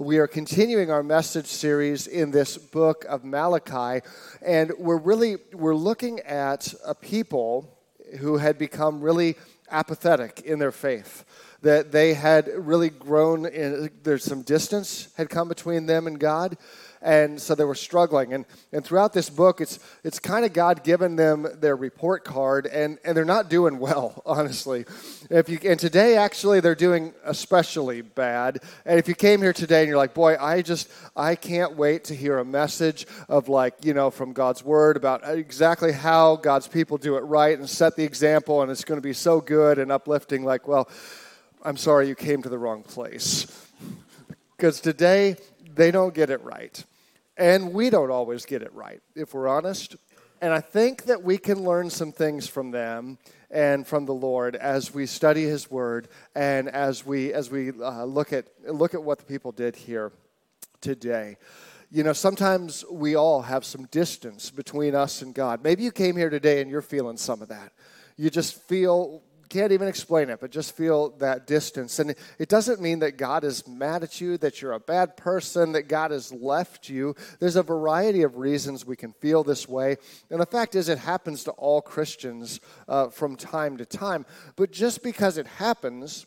we are continuing our message series in this book of Malachi, and we're really we're looking at a people who had become really apathetic in their faith. That they had really grown in, there's some distance had come between them and God and so they were struggling. And, and throughout this book, it's, it's kind of God giving them their report card, and, and they're not doing well, honestly. If you, and today, actually, they're doing especially bad. And if you came here today and you're like, boy, I just, I can't wait to hear a message of like, you know, from God's word about exactly how God's people do it right and set the example, and it's going to be so good and uplifting, like, well, I'm sorry you came to the wrong place. Because today, they don't get it right. And we don't always get it right, if we're honest. And I think that we can learn some things from them and from the Lord as we study His Word and as we as we uh, look at look at what the people did here today. You know, sometimes we all have some distance between us and God. Maybe you came here today and you're feeling some of that. You just feel can't even explain it, but just feel that distance. And it doesn't mean that God is mad at you, that you're a bad person, that God has left you. There's a variety of reasons we can feel this way. And the fact is, it happens to all Christians uh, from time to time. But just because it happens,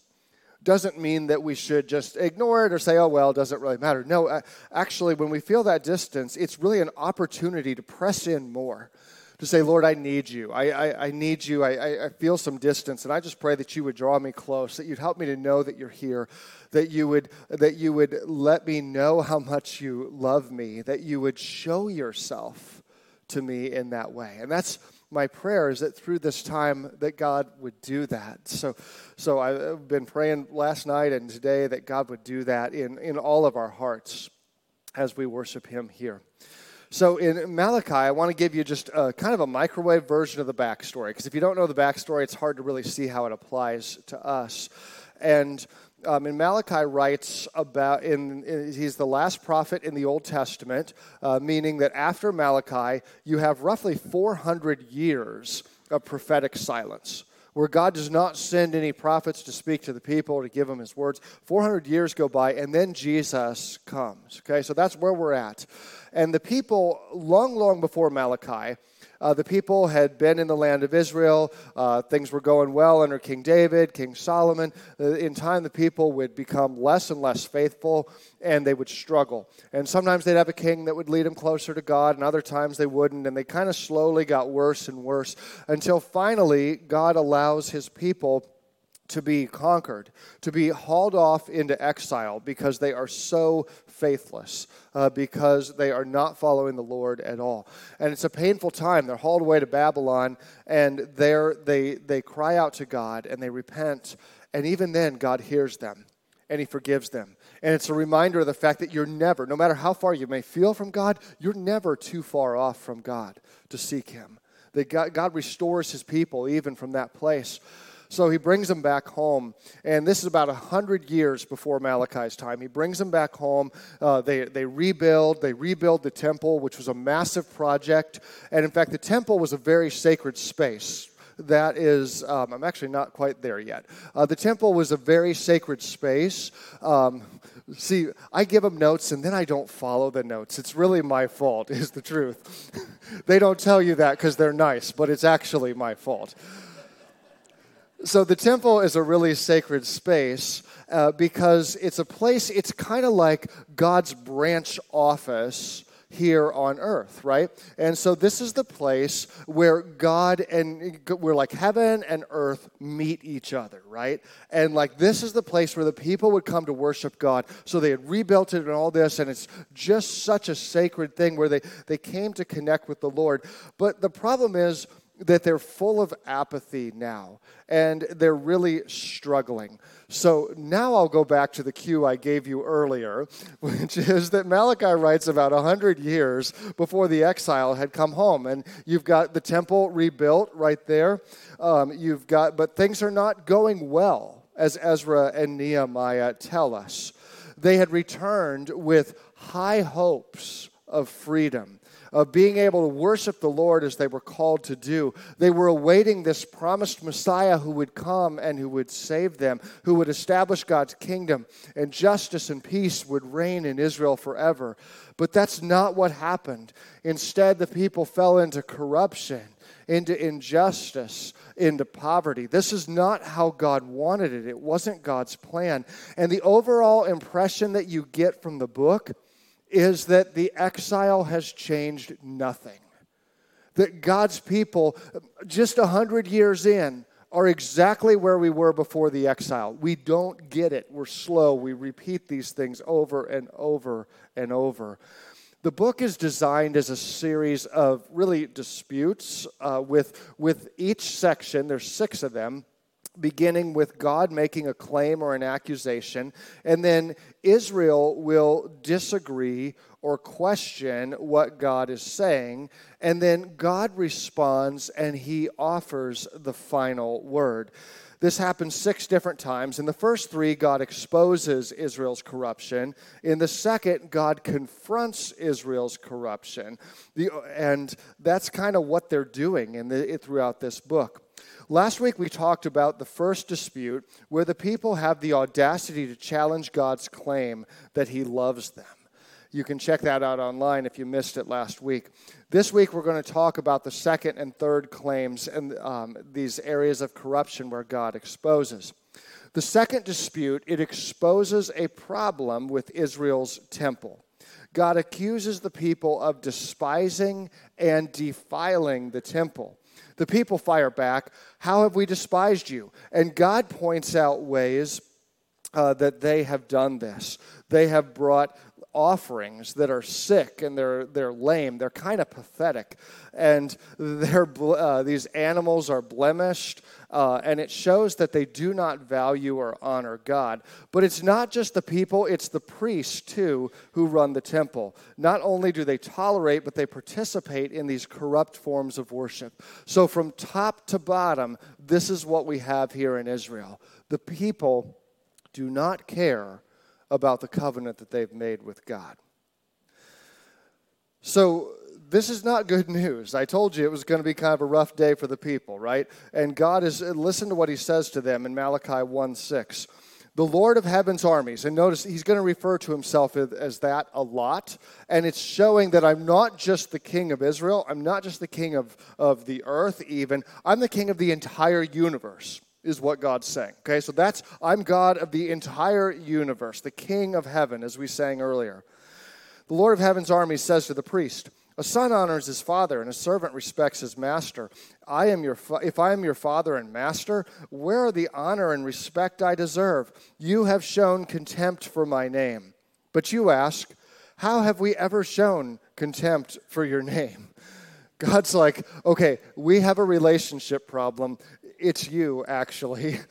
doesn't mean that we should just ignore it or say, oh, well, it doesn't really matter. No, actually, when we feel that distance, it's really an opportunity to press in more to say, Lord, I need you. I, I, I need you. I, I feel some distance. And I just pray that you would draw me close, that you'd help me to know that you're here, that you would, that you would let me know how much you love me, that you would show yourself to me in that way. And that's my prayer is that through this time that God would do that. So, so I've been praying last night and today that God would do that in, in all of our hearts as we worship Him here. So in Malachi, I want to give you just a, kind of a microwave version of the backstory, because if you don't know the backstory, it's hard to really see how it applies to us. And um, in Malachi writes about, in, in, he's the last prophet in the Old Testament, uh, meaning that after Malachi, you have roughly 400 years of prophetic silence where God does not send any prophets to speak to the people to give them his words. 400 years go by, and then Jesus comes. Okay, so that's where we're at. And the people, long, long before Malachi, uh, the people had been in the land of Israel. Uh, things were going well under King David, King Solomon. Uh, in time, the people would become less and less faithful and they would struggle. And sometimes they'd have a king that would lead them closer to God, and other times they wouldn't. And they kind of slowly got worse and worse until finally God allows his people to be conquered, to be hauled off into exile because they are so faithless, uh, because they are not following the Lord at all. And it's a painful time. They're hauled away to Babylon, and there they, they cry out to God and they repent. And even then, God hears them and He forgives them. And it's a reminder of the fact that you're never, no matter how far you may feel from God, you're never too far off from God to seek Him. That God, God restores His people even from that place. So he brings them back home. And this is about 100 years before Malachi's time. He brings them back home. Uh, they, they rebuild. They rebuild the temple, which was a massive project. And in fact, the temple was a very sacred space that is, um, I'm actually not quite there yet. Uh, the temple was a very sacred space. Um, see, I give them notes and then I don't follow the notes. It's really my fault, is the truth. they don't tell you that because they're nice, but it's actually my fault. So the temple is a really sacred space uh, because it's a place, it's kind of like God's branch office here on earth, right? And so this is the place where God and we're like heaven and earth meet each other, right? And like this is the place where the people would come to worship God. So they had rebuilt it and all this, and it's just such a sacred thing where they, they came to connect with the Lord. But the problem is, that they're full of apathy now and they're really struggling. So now I'll go back to the cue I gave you earlier, which is that Malachi writes about 100 years before the exile had come home. And you've got the temple rebuilt right there. Um, you've got, but things are not going well, as Ezra and Nehemiah tell us. They had returned with high hopes of freedom, of being able to worship the Lord as they were called to do. They were awaiting this promised Messiah who would come and who would save them, who would establish God's kingdom, and justice and peace would reign in Israel forever. But that's not what happened. Instead, the people fell into corruption, into injustice, into poverty. This is not how God wanted it. It wasn't God's plan. And the overall impression that you get from the book is that the exile has changed nothing. That God's people, just a hundred years in, are exactly where we were before the exile. We don't get it. We're slow. We repeat these things over and over and over. The book is designed as a series of really disputes uh, with, with each section, there's six of them, beginning with God making a claim or an accusation, and then Israel will disagree or question what God is saying, and then God responds and he offers the final word. This happens six different times. In the first three, God exposes Israel's corruption. In the second, God confronts Israel's corruption. The, and that's kind of what they're doing in the, throughout this book. Last week, we talked about the first dispute where the people have the audacity to challenge God's claim that He loves them. You can check that out online if you missed it last week. This week, we're going to talk about the second and third claims and um, these areas of corruption where God exposes. The second dispute, it exposes a problem with Israel's temple. God accuses the people of despising and defiling the temple. The people fire back, How have we despised you? And God points out ways uh, that they have done this. They have brought offerings that are sick and they're, they're lame. They're kind of pathetic. And they're, uh, these animals are blemished, uh, and it shows that they do not value or honor God. But it's not just the people, it's the priests too who run the temple. Not only do they tolerate, but they participate in these corrupt forms of worship. So from top to bottom, this is what we have here in Israel. The people do not care about the covenant that they've made with God. So, this is not good news. I told you it was going to be kind of a rough day for the people, right? And God is, listen to what he says to them in Malachi 1 6. The Lord of heaven's armies, and notice he's going to refer to himself as that a lot, and it's showing that I'm not just the king of Israel, I'm not just the king of, of the earth, even, I'm the king of the entire universe is what God's saying. Okay, so that's, I'm God of the entire universe, the King of heaven, as we sang earlier. The Lord of heaven's army says to the priest, a son honors his father, and a servant respects his master. I am your fa- if I am your father and master, where are the honor and respect I deserve? You have shown contempt for my name. But you ask, How have we ever shown contempt for your name? God's like, okay, we have a relationship problem it's you actually.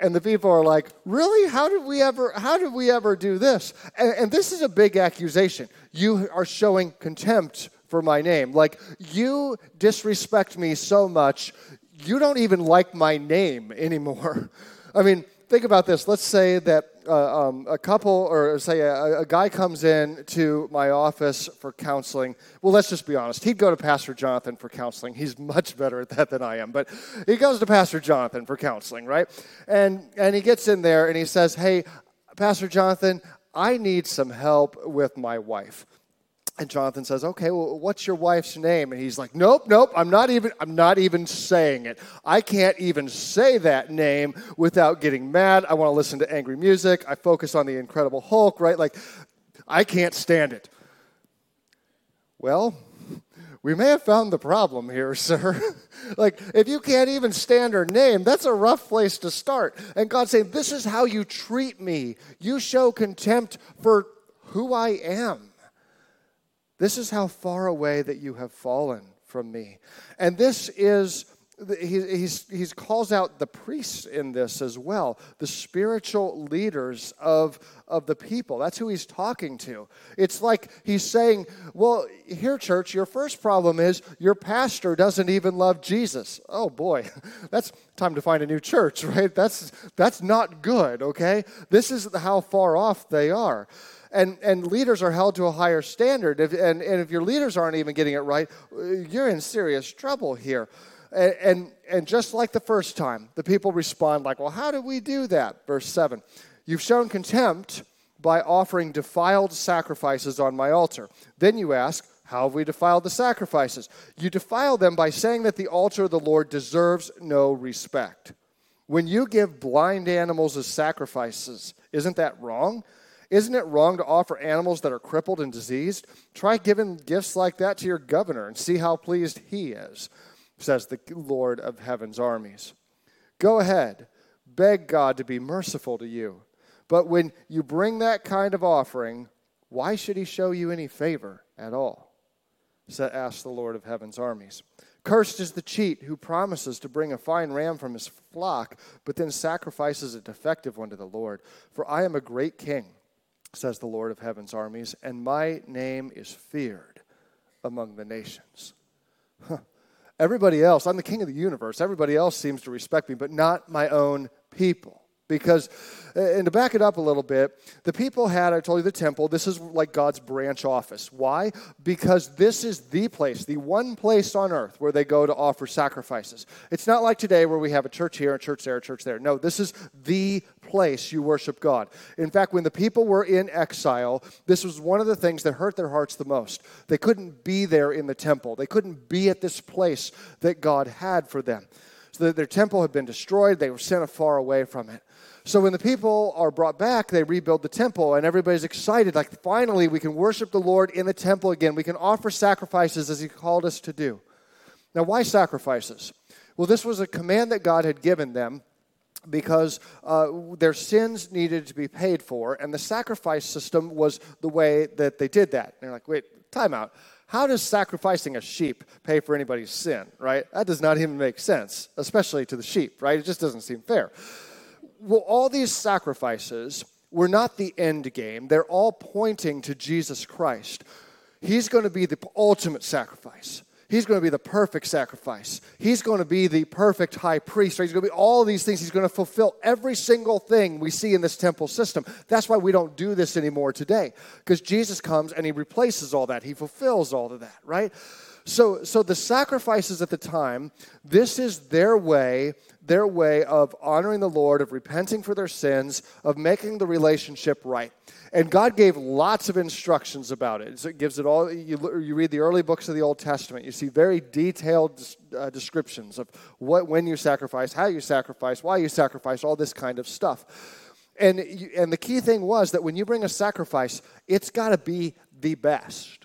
And the people are like really? How did we ever how did we ever do this? And, and, this is a big accusation. You are showing contempt for my name. Like you disrespect me so much you don't even like my name anymore. I mean think about this. Let's say that uh, um, a couple, or say a, a, guy comes in to my office for counseling. Well, let's just be honest. He'd go to Pastor Jonathan for counseling. He's much better at that than I am. But he goes to Pastor Jonathan for counseling, right? And and he gets in there and he says, "Hey, Pastor Jonathan, I need some help with my wife." And Jonathan says, "Okay, well, what's your wife's name?" And he's like, "Nope, nope. I'm not even. I'm not even saying it. I can't even say that name without getting mad. I want to listen to angry music. I focus on the Incredible Hulk, right? Like, I can't stand it." Well, we may have found the problem here, sir. like, if you can't even stand her name, that's a rough place to start. And God's saying, This is how you treat me. You show contempt for who I am. This is how far away that you have fallen from me. And this is, he he's, he's calls out the priests in this as well, the spiritual leaders of, of the people. That's who he's talking to. It's like he's saying, Well, here, church, your first problem is your pastor doesn't even love Jesus. Oh boy, that's time to find a new church, right? That's, that's not good, okay? This is how far off they are. And, and leaders are held to a higher standard. If, and, and if your leaders aren't even getting it right, you're in serious trouble here. And, and, and just like the first time, the people respond like, well, how do we do that? Verse 7 You've shown contempt by offering defiled sacrifices on my altar. Then you ask, how have we defiled the sacrifices? You defile them by saying that the altar of the Lord deserves no respect. When you give blind animals as sacrifices, isn't that wrong? Isn't it wrong to offer animals that are crippled and diseased? Try giving gifts like that to your governor and see how pleased he is, says the Lord of heaven's armies. Go ahead, beg God to be merciful to you. But when you bring that kind of offering, why should he show you any favor at all? asked the Lord of heaven's armies. Cursed is the cheat who promises to bring a fine ram from his flock, but then sacrifices a defective one to the Lord. For I am a great king, says the Lord of heaven's armies, and my name is feared among the nations. Huh. Everybody else, I'm the king of the universe. Everybody else seems to respect me, but not my own people. Because, and to back it up a little bit, the people had, I told you, the temple. This is like God's branch office. Why? Because this is the place, the one place on earth where they go to offer sacrifices. It's not like today where we have a church here, a church there, a church there. No, this is the place you worship God. In fact, when the people were in exile, this was one of the things that hurt their hearts the most. They couldn't be there in the temple, they couldn't be at this place that God had for them. So their temple had been destroyed, they were sent far away from it. So when the people are brought back, they rebuild the temple, and everybody's excited. Like, finally, we can worship the Lord in the temple again. We can offer sacrifices as He called us to do. Now, why sacrifices? Well, this was a command that God had given them because uh, their sins needed to be paid for, and the sacrifice system was the way that they did that. And they're like, wait, time out. How does sacrificing a sheep pay for anybody's sin, right? That does not even make sense, especially to the sheep, right? It just doesn't seem fair well, all these sacrifices were not the end game, they're all pointing to Jesus Christ. He's going to be the ultimate sacrifice. He's going to be the perfect sacrifice. He's going to be the perfect high priest. He's going to be all these things. He's going to fulfill every single thing we see in this temple system. That's why we don't do this anymore today, because Jesus comes and he replaces all that. He fulfills all of that, right? So, so the sacrifices at the time, this is their way, their way of honoring the Lord, of repenting for their sins, of making the relationship right. And God gave lots of instructions about it. So it gives it all. You, you read the early books of the Old Testament, you see very detailed uh, descriptions of what, when you sacrifice, how you sacrifice, why you sacrifice, all this kind of stuff. And, and the key thing was that when you bring a sacrifice, it's got to be the best.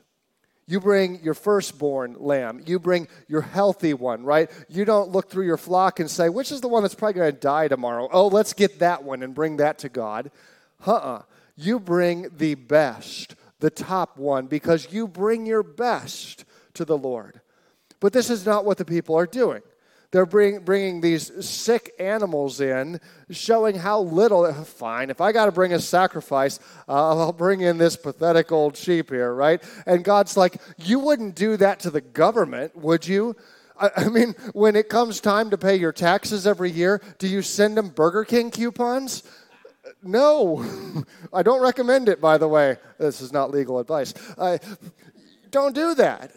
You bring your firstborn lamb. You bring your healthy one, right? You don't look through your flock and say, which is the one that's probably going to die tomorrow? Oh, let's get that one and bring that to God. Uh uh-uh. uh You bring the best, the top one, because you bring your best to the Lord. But this is not what the people are doing. They're bring, bringing these sick animals in, showing how little. Fine, if I got to bring a sacrifice, uh, I'll bring in this pathetic old sheep here, right? And God's like, You wouldn't do that to the government, would you? I, I mean, when it comes time to pay your taxes every year, do you send them Burger King coupons? No, I don't recommend it, by the way. This is not legal advice. Don't do that.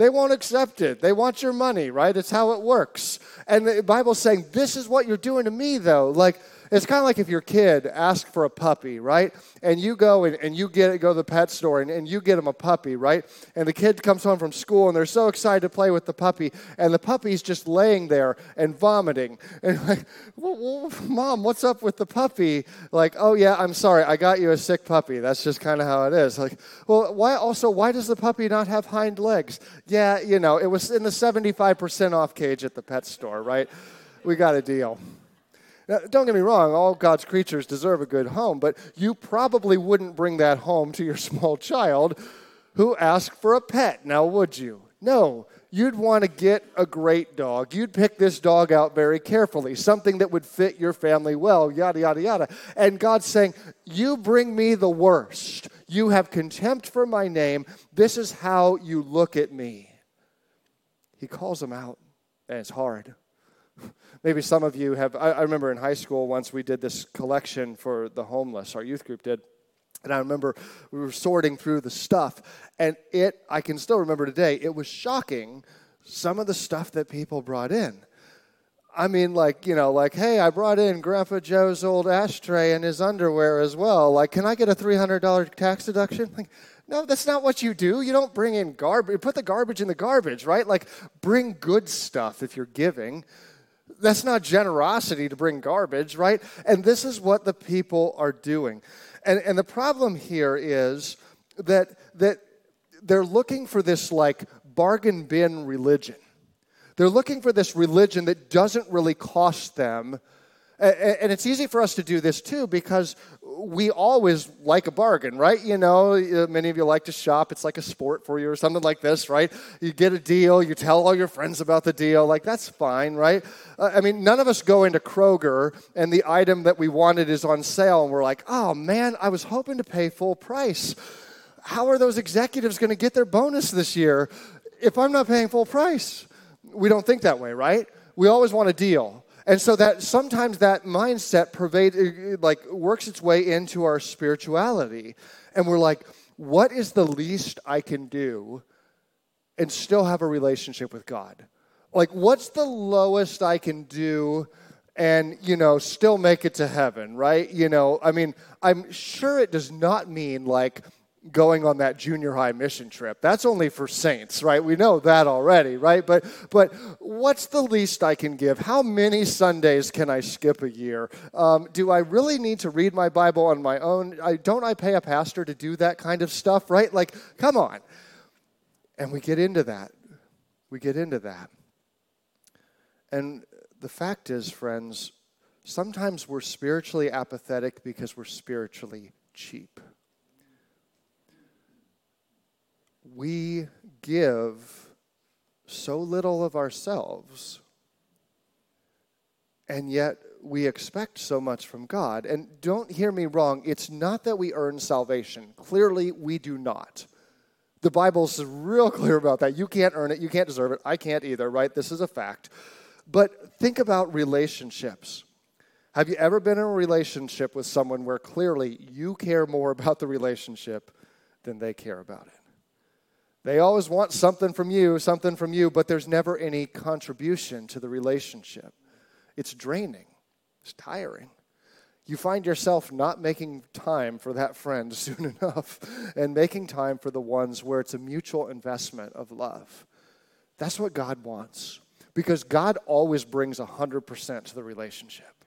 They won't accept it. They want your money, right? It's how it works. And the Bible's saying, This is what you're doing to me, though. Like, it's kind of like if your kid asks for a puppy, right? And you go and, and you get go to the pet store and, and you get them a puppy, right? And the kid comes home from school and they're so excited to play with the puppy, and the puppy's just laying there and vomiting. And like, well, mom, what's up with the puppy? Like, oh yeah, I'm sorry, I got you a sick puppy. That's just kind of how it is. Like, well, why also why does the puppy not have hind legs? Yeah, you know, it was in the 75% off cage at the pet store, right? We got a deal. Now, don't get me wrong, all God's creatures deserve a good home, but you probably wouldn't bring that home to your small child who asked for a pet, now would you? No, you'd want to get a great dog. You'd pick this dog out very carefully, something that would fit your family well, yada, yada, yada. And God's saying, You bring me the worst. You have contempt for my name. This is how you look at me. He calls them out, and it's hard. Maybe some of you have. I, I, remember in high school once we did this collection for the homeless, our youth group did. And I remember we were sorting through the stuff, and it, I can still remember today, it was shocking some of the stuff that people brought in. I mean, like, you know, like, hey, I brought in Grandpa Joe's old ashtray and his underwear as well. Like, can I get a $300 tax deduction? Like, no, that's not what you do. You don't bring in garbage. You put the garbage in the garbage, right? Like, bring good stuff if you're giving. That's not generosity to bring garbage, right? And this is what the people are doing. And, and the problem here is that, that they're looking for this like bargain bin religion. They're looking for this religion that doesn't really cost them. And it's easy for us to do this too because we always like a bargain, right? You know, uh, many of you like to shop. It's like a sport for you or something like this, right? You get a deal, you tell all your friends about the deal. Like, that's fine, right? Uh, I mean, none of us go into Kroger and the item that we wanted is on sale and we're like, oh man, I was hoping to pay full price. How are those executives going to get their bonus this year if I'm not paying full price? We don't think that way, right? We always want a deal. And so that sometimes that mindset pervade, uh, like works its way into our spirituality. And we're like, what is the least I can do and still have a relationship with God? Like, what's the lowest I can do and, you know, still make it to heaven, right? You know, I mean, I'm sure it does not mean like going on that junior high mission trip. That's only for saints, right? We know that already, right? But but what's the least I can give? How many Sundays can I skip a year? Um, do I really need to read my Bible on my own? I, don't I pay a pastor to do that kind of stuff, right? Like, come on. And we get into that. We get into that. And the fact is, friends, sometimes we're spiritually apathetic because we're spiritually cheap. We give so little of ourselves, and yet we expect so much from God. And don't hear me wrong, it's not that we earn salvation. Clearly, we do not. The Bible's real clear about that. You can't earn it, you can't deserve it. I can't either, right? This is a fact. But think about relationships. Have you ever been in a relationship with someone where clearly you care more about the relationship than they care about it? They always want something from you, something from you, but there's never any contribution to the relationship. It's draining, it's tiring. You find yourself not making time for that friend soon enough and making time for the ones where it's a mutual investment of love. That's what God wants because God always brings 100% to the relationship.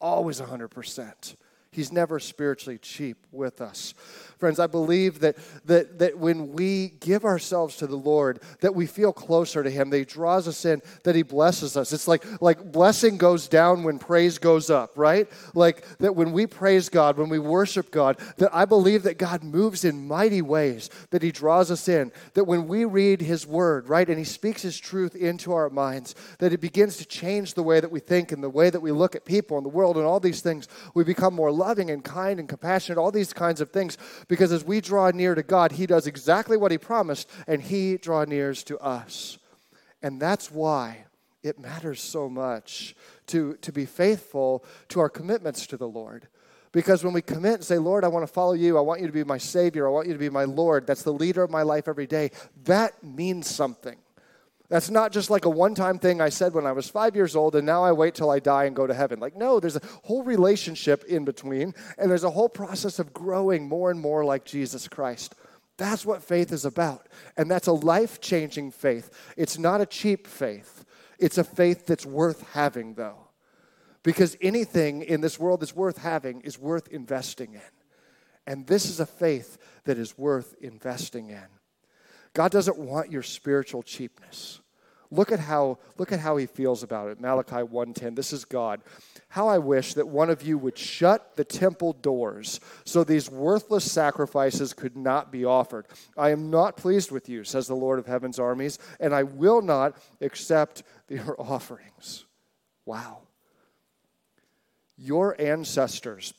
Always 100%. He's never spiritually cheap with us. Friends, I believe that, that, that when we give ourselves to the Lord, that we feel closer to Him, that He draws us in, that He blesses us. It's like, like blessing goes down when praise goes up, right? Like that when we praise God, when we worship God, that I believe that God moves in mighty ways, that He draws us in, that when we read His Word, right, and He speaks His truth into our minds, that it begins to change the way that we think and the way that we look at people and the world and all these things. We become more loving and kind and compassionate, all these kinds of things because as we draw near to God, He does exactly what He promised, and He draw nears to us. And that's why it matters so much to, to be faithful to our commitments to the Lord. Because when we commit and say, Lord, I want to follow you, I want you to be my Savior, I want you to be my Lord, that's the leader of my life every day, that means something. That's not just like a one time thing I said when I was five years old and now I wait till I die and go to heaven. Like, no, there's a whole relationship in between and there's a whole process of growing more and more like Jesus Christ. That's what faith is about. And that's a life changing faith. It's not a cheap faith, it's a faith that's worth having, though. Because anything in this world that's worth having is worth investing in. And this is a faith that is worth investing in. God doesn't want your spiritual cheapness. Look at how look at how he feels about it. Malachi 1:10. This is God. How I wish that one of you would shut the temple doors so these worthless sacrifices could not be offered. I am not pleased with you, says the Lord of heaven's armies, and I will not accept your offerings. Wow. Your ancestors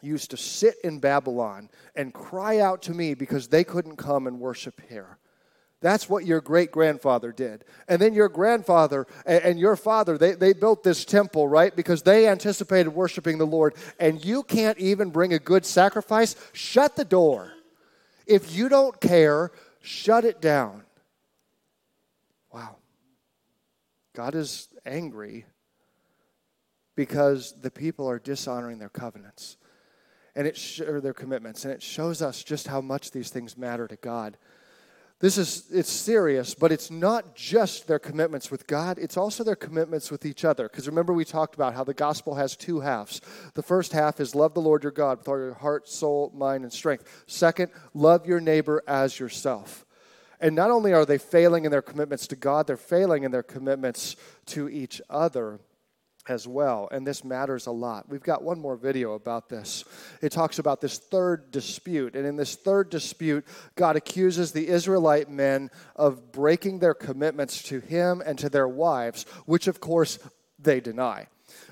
used to sit in Babylon and cry out to me because they couldn't come and worship here. That's what your great grandfather did. And then your grandfather and, your father, they, they built this temple, right? Because they anticipated worshiping the Lord. And you can't even bring a good sacrifice? Shut the door. If you don't care, shut it down. Wow. God is angry because the people are dishonoring their covenants and it sh- or their commitments and it shows us just how much these things matter to God. This is it's serious, but it's not just their commitments with God, it's also their commitments with each other. Because remember we talked about how the gospel has two halves. The first half is love the Lord your God with all your heart, soul, mind and strength. Second, love your neighbor as yourself. And not only are they failing in their commitments to God, they're failing in their commitments to each other as well. And this matters a lot. We've got one more video about this. It talks about this third dispute. And in this third dispute, God accuses the Israelite men of breaking their commitments to Him and to their wives, which of course they deny.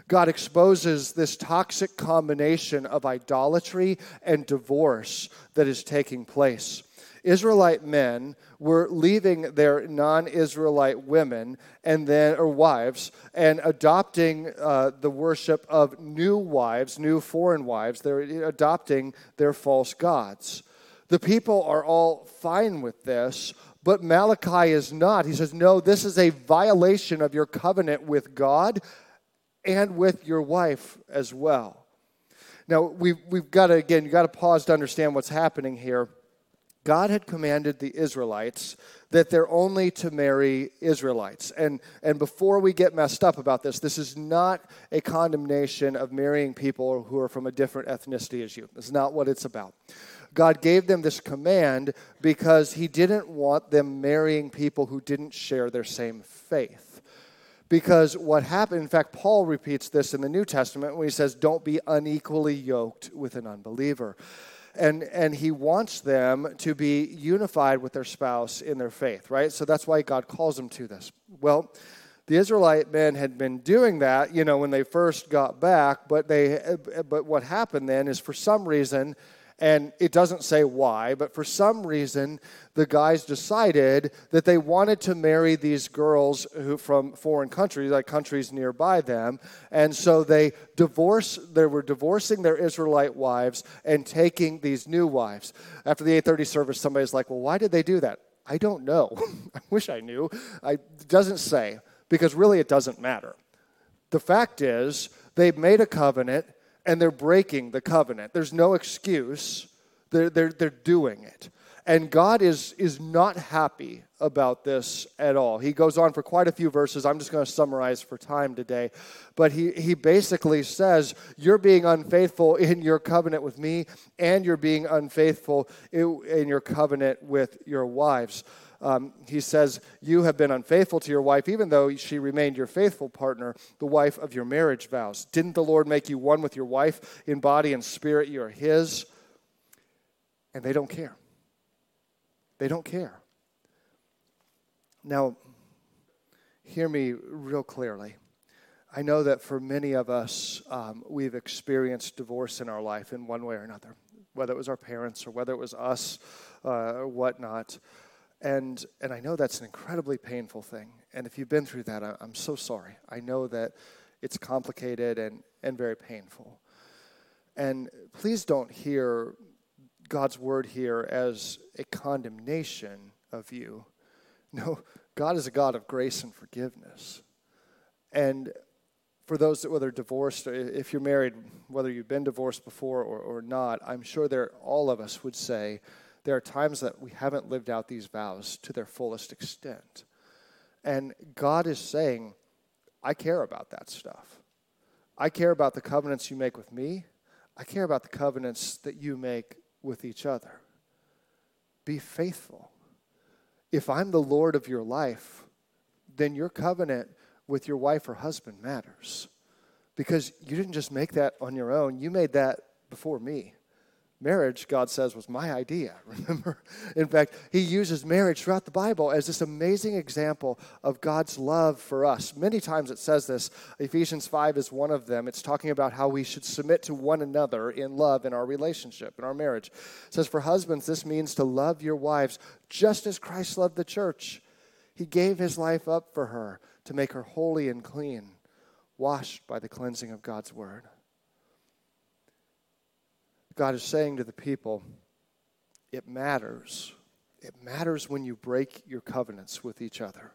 God exposes this toxic combination of idolatry and divorce that is taking place. Israelite men were leaving their non Israelite women and then, or wives, and adopting uh, the worship of new wives, new foreign wives. They're adopting their false gods. The people are all fine with this, but Malachi is not. He says, No, this is a violation of your covenant with God and with your wife as well. Now, we've, we've got to, again, you've got to pause to understand what's happening here. God had commanded the Israelites that they're only to marry Israelites. And, and before we get messed up about this, this is not a condemnation of marrying people who are from a different ethnicity as you. It's not what it's about. God gave them this command because He didn't want them marrying people who didn't share their same faith. Because what happened, in fact, Paul repeats this in the New Testament when he says, Don't be unequally yoked with an unbeliever and and he wants them to be unified with their spouse in their faith right? So that's why god calls them to this. Well the israelite men had been doing that you know when they first got back but they but what happened then is for some reason and it doesn't say why, but for some reason, the guys decided that they wanted to marry these girls who from foreign countries, like countries nearby them. And so they divorced, they were divorcing their Israelite wives and taking these new wives. After the 830 service, somebody's like, well, why did they do that? I don't know. I wish I knew. I, it doesn't say, because really it doesn't matter. The fact is, they made a covenant and they're breaking the covenant. There's no excuse. They're, they're, they're doing it. And God is, is not happy about this at all. He goes on for quite a few verses. I'm just going to summarize for time today. But he, he basically says, You're being unfaithful in your covenant with me, and you're being unfaithful in, in your covenant with your wives um, he says, You have been unfaithful to your wife, even though she remained your faithful partner, the wife of your marriage vows. Didn't the Lord make you one with your wife in body and spirit? You are his. And they don't care. They don't care. Now, hear me real clearly. I know that for many of us, um, we've experienced divorce in our life in one way or another, whether it was our parents or whether it was us uh, or whatnot. And, and I know that's an incredibly painful thing. And if you've been through that, I, I'm so sorry. I know that it's complicated and, and very painful. And please don't hear God's word here as a condemnation of you. No, God is a God of grace and forgiveness. And for those that whether divorced, or if you're married, whether you've been divorced before or, or not, I'm sure there all of us would say there are times that we haven't lived out these vows to their fullest extent. And God is saying, I care about that stuff. I care about the covenants you make with me. I care about the covenants that you make with each other. Be faithful. If I'm the Lord of your life, then your covenant with your wife or husband matters. Because you didn't just make that on your own, you made that before me. Marriage, God says, was my idea. Remember? In fact, He uses marriage throughout the Bible as this amazing example of God's love for us. Many times it says this. Ephesians 5 is one of them. It's talking about how we should submit to one another in love in our relationship, in our marriage. It says, For husbands, this means to love your wives just as Christ loved the church. He gave His life up for her to make her holy and clean, washed by the cleansing of God's word. God is saying to the people, it matters. It matters when you break your covenants with each other.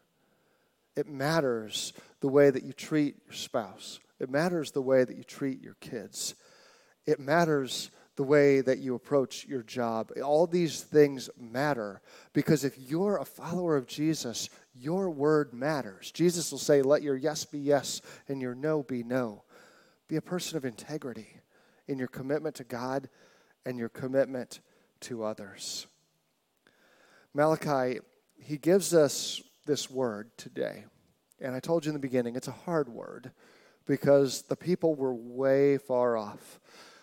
It matters the way that you treat your spouse. It matters the way that you treat your kids. It matters the way that you approach your job. All these things matter because if you're a follower of Jesus, your word matters. Jesus will say, Let your yes be yes and your no be no. Be a person of integrity in your commitment to God and your commitment to others. Malachi, he gives us this word today. And I told you in the beginning, it's a hard word because the people were way far off.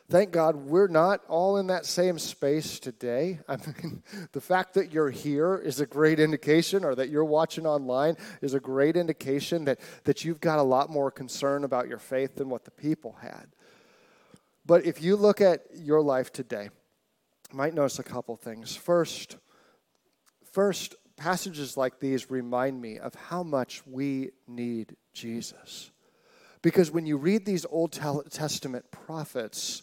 Thank God we're not all in that same space today. I mean, the fact that you're here is a great indication, or that you're watching online is a great indication that, that you've got a lot more concern about your faith than what the people had. But if you look at your life today, you might notice a couple things. First, first, passages like these remind me of how much we need Jesus. Because when you read these Old Testament prophets,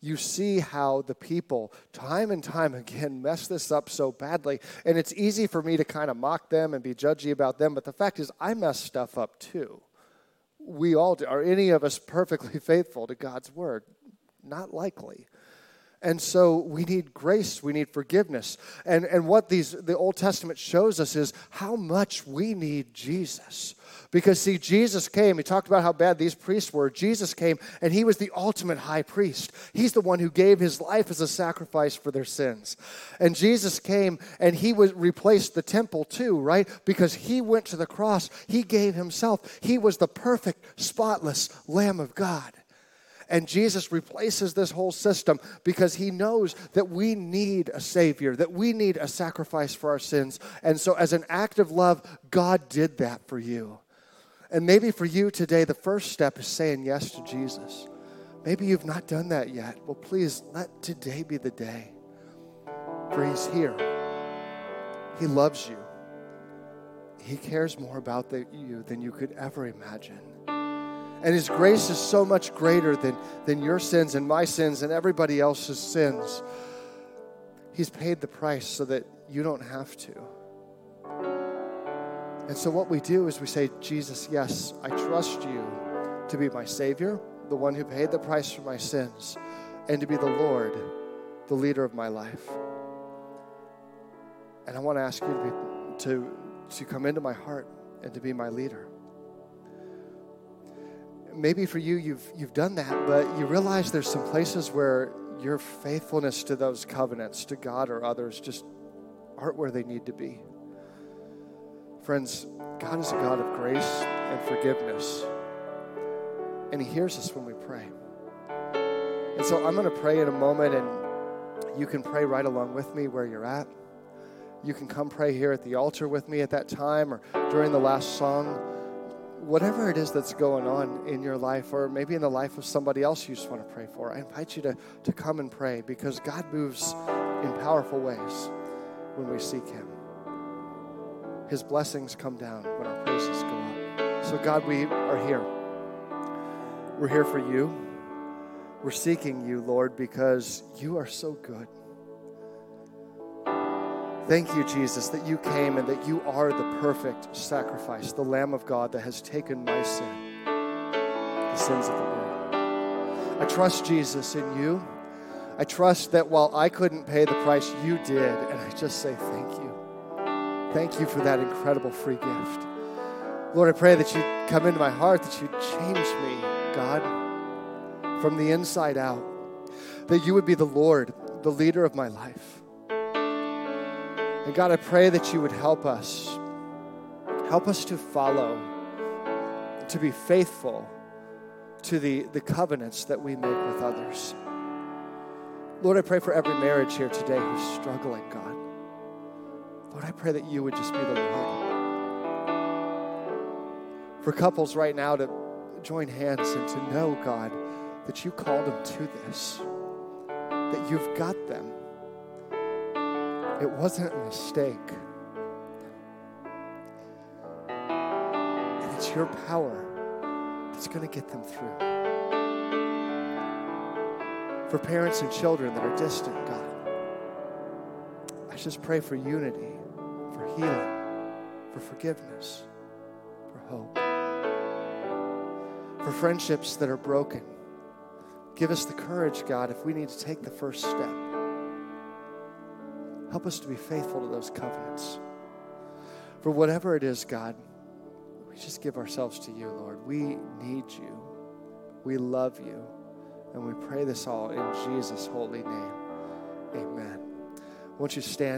you see how the people, time and time again, mess this up so badly. And it's easy for me to kind of mock them and be judgy about them, but the fact is, I mess stuff up too. We all do. Are any of us perfectly faithful to God's word? Not likely. And so we need grace, we need forgiveness. And, and what these the Old Testament shows us is how much we need Jesus. Because see, Jesus came, he talked about how bad these priests were. Jesus came and he was the ultimate high priest. He's the one who gave his life as a sacrifice for their sins. And Jesus came and he was replaced the temple too, right? Because he went to the cross, he gave himself. He was the perfect, spotless Lamb of God. And Jesus replaces this whole system because he knows that we need a Savior, that we need a sacrifice for our sins. And so, as an act of love, God did that for you. And maybe for you today, the first step is saying yes to Jesus. Maybe you've not done that yet. Well, please let today be the day. For He's here, He loves you, He cares more about the, you than you could ever imagine. And His grace is so much greater than, than your sins and my sins and everybody else's sins. He's paid the price so that you don't have to. And so, what we do is we say, Jesus, yes, I trust you to be my Savior, the one who paid the price for my sins, and to be the Lord, the leader of my life. And I want to ask you to, be, to, to come into my heart and to be my leader maybe for you, you've, you've done that, but you realize there's some places where your faithfulness to those covenants, to God or others, just aren't where they need to be. Friends, God is a God of grace and forgiveness, and He hears us when we pray. And so I'm going to pray in a moment, and you can pray right along with me where you're at. You can come pray here at the altar with me at that time or during the last song whatever it is that's going on in your life, or maybe in the life of somebody else you just want to pray for, I invite you to, to come and pray because God moves in powerful ways when we seek Him. His blessings come down when our praises go up. So, God, we are here. We're here for you. We're seeking you, Lord, because you are so good. Thank you, Jesus, that you came and that you are the perfect sacrifice, the Lamb of God that has taken my sin, the sins of the world. I trust, Jesus, in you. I trust that while I couldn't pay the price, you did. And I just say thank you. Thank you for that incredible free gift. Lord, I pray that you come into my heart, that you change me, God, from the inside out, that you would be the Lord, the leader of my life. And God, I pray that you would help us. Help us to follow, to be faithful to the, the covenants that we make with others. Lord, I pray for every marriage here today who's struggling, God. Lord, I pray that you would just be the Lord. For couples right now to join hands and to know, God, that you called them to this, that you've got them. It wasn't a mistake. And it's your power that's going to get them through. For parents and children that are distant, God, I just pray for unity, for healing, for forgiveness, for hope. For friendships that are broken, give us the courage, God, if we need to take the first step. Help us to be faithful to those covenants. For whatever it is, God, we just give ourselves to you, Lord. We need you. We love you. And we pray this all in Jesus' holy name. Amen. Won't you stand?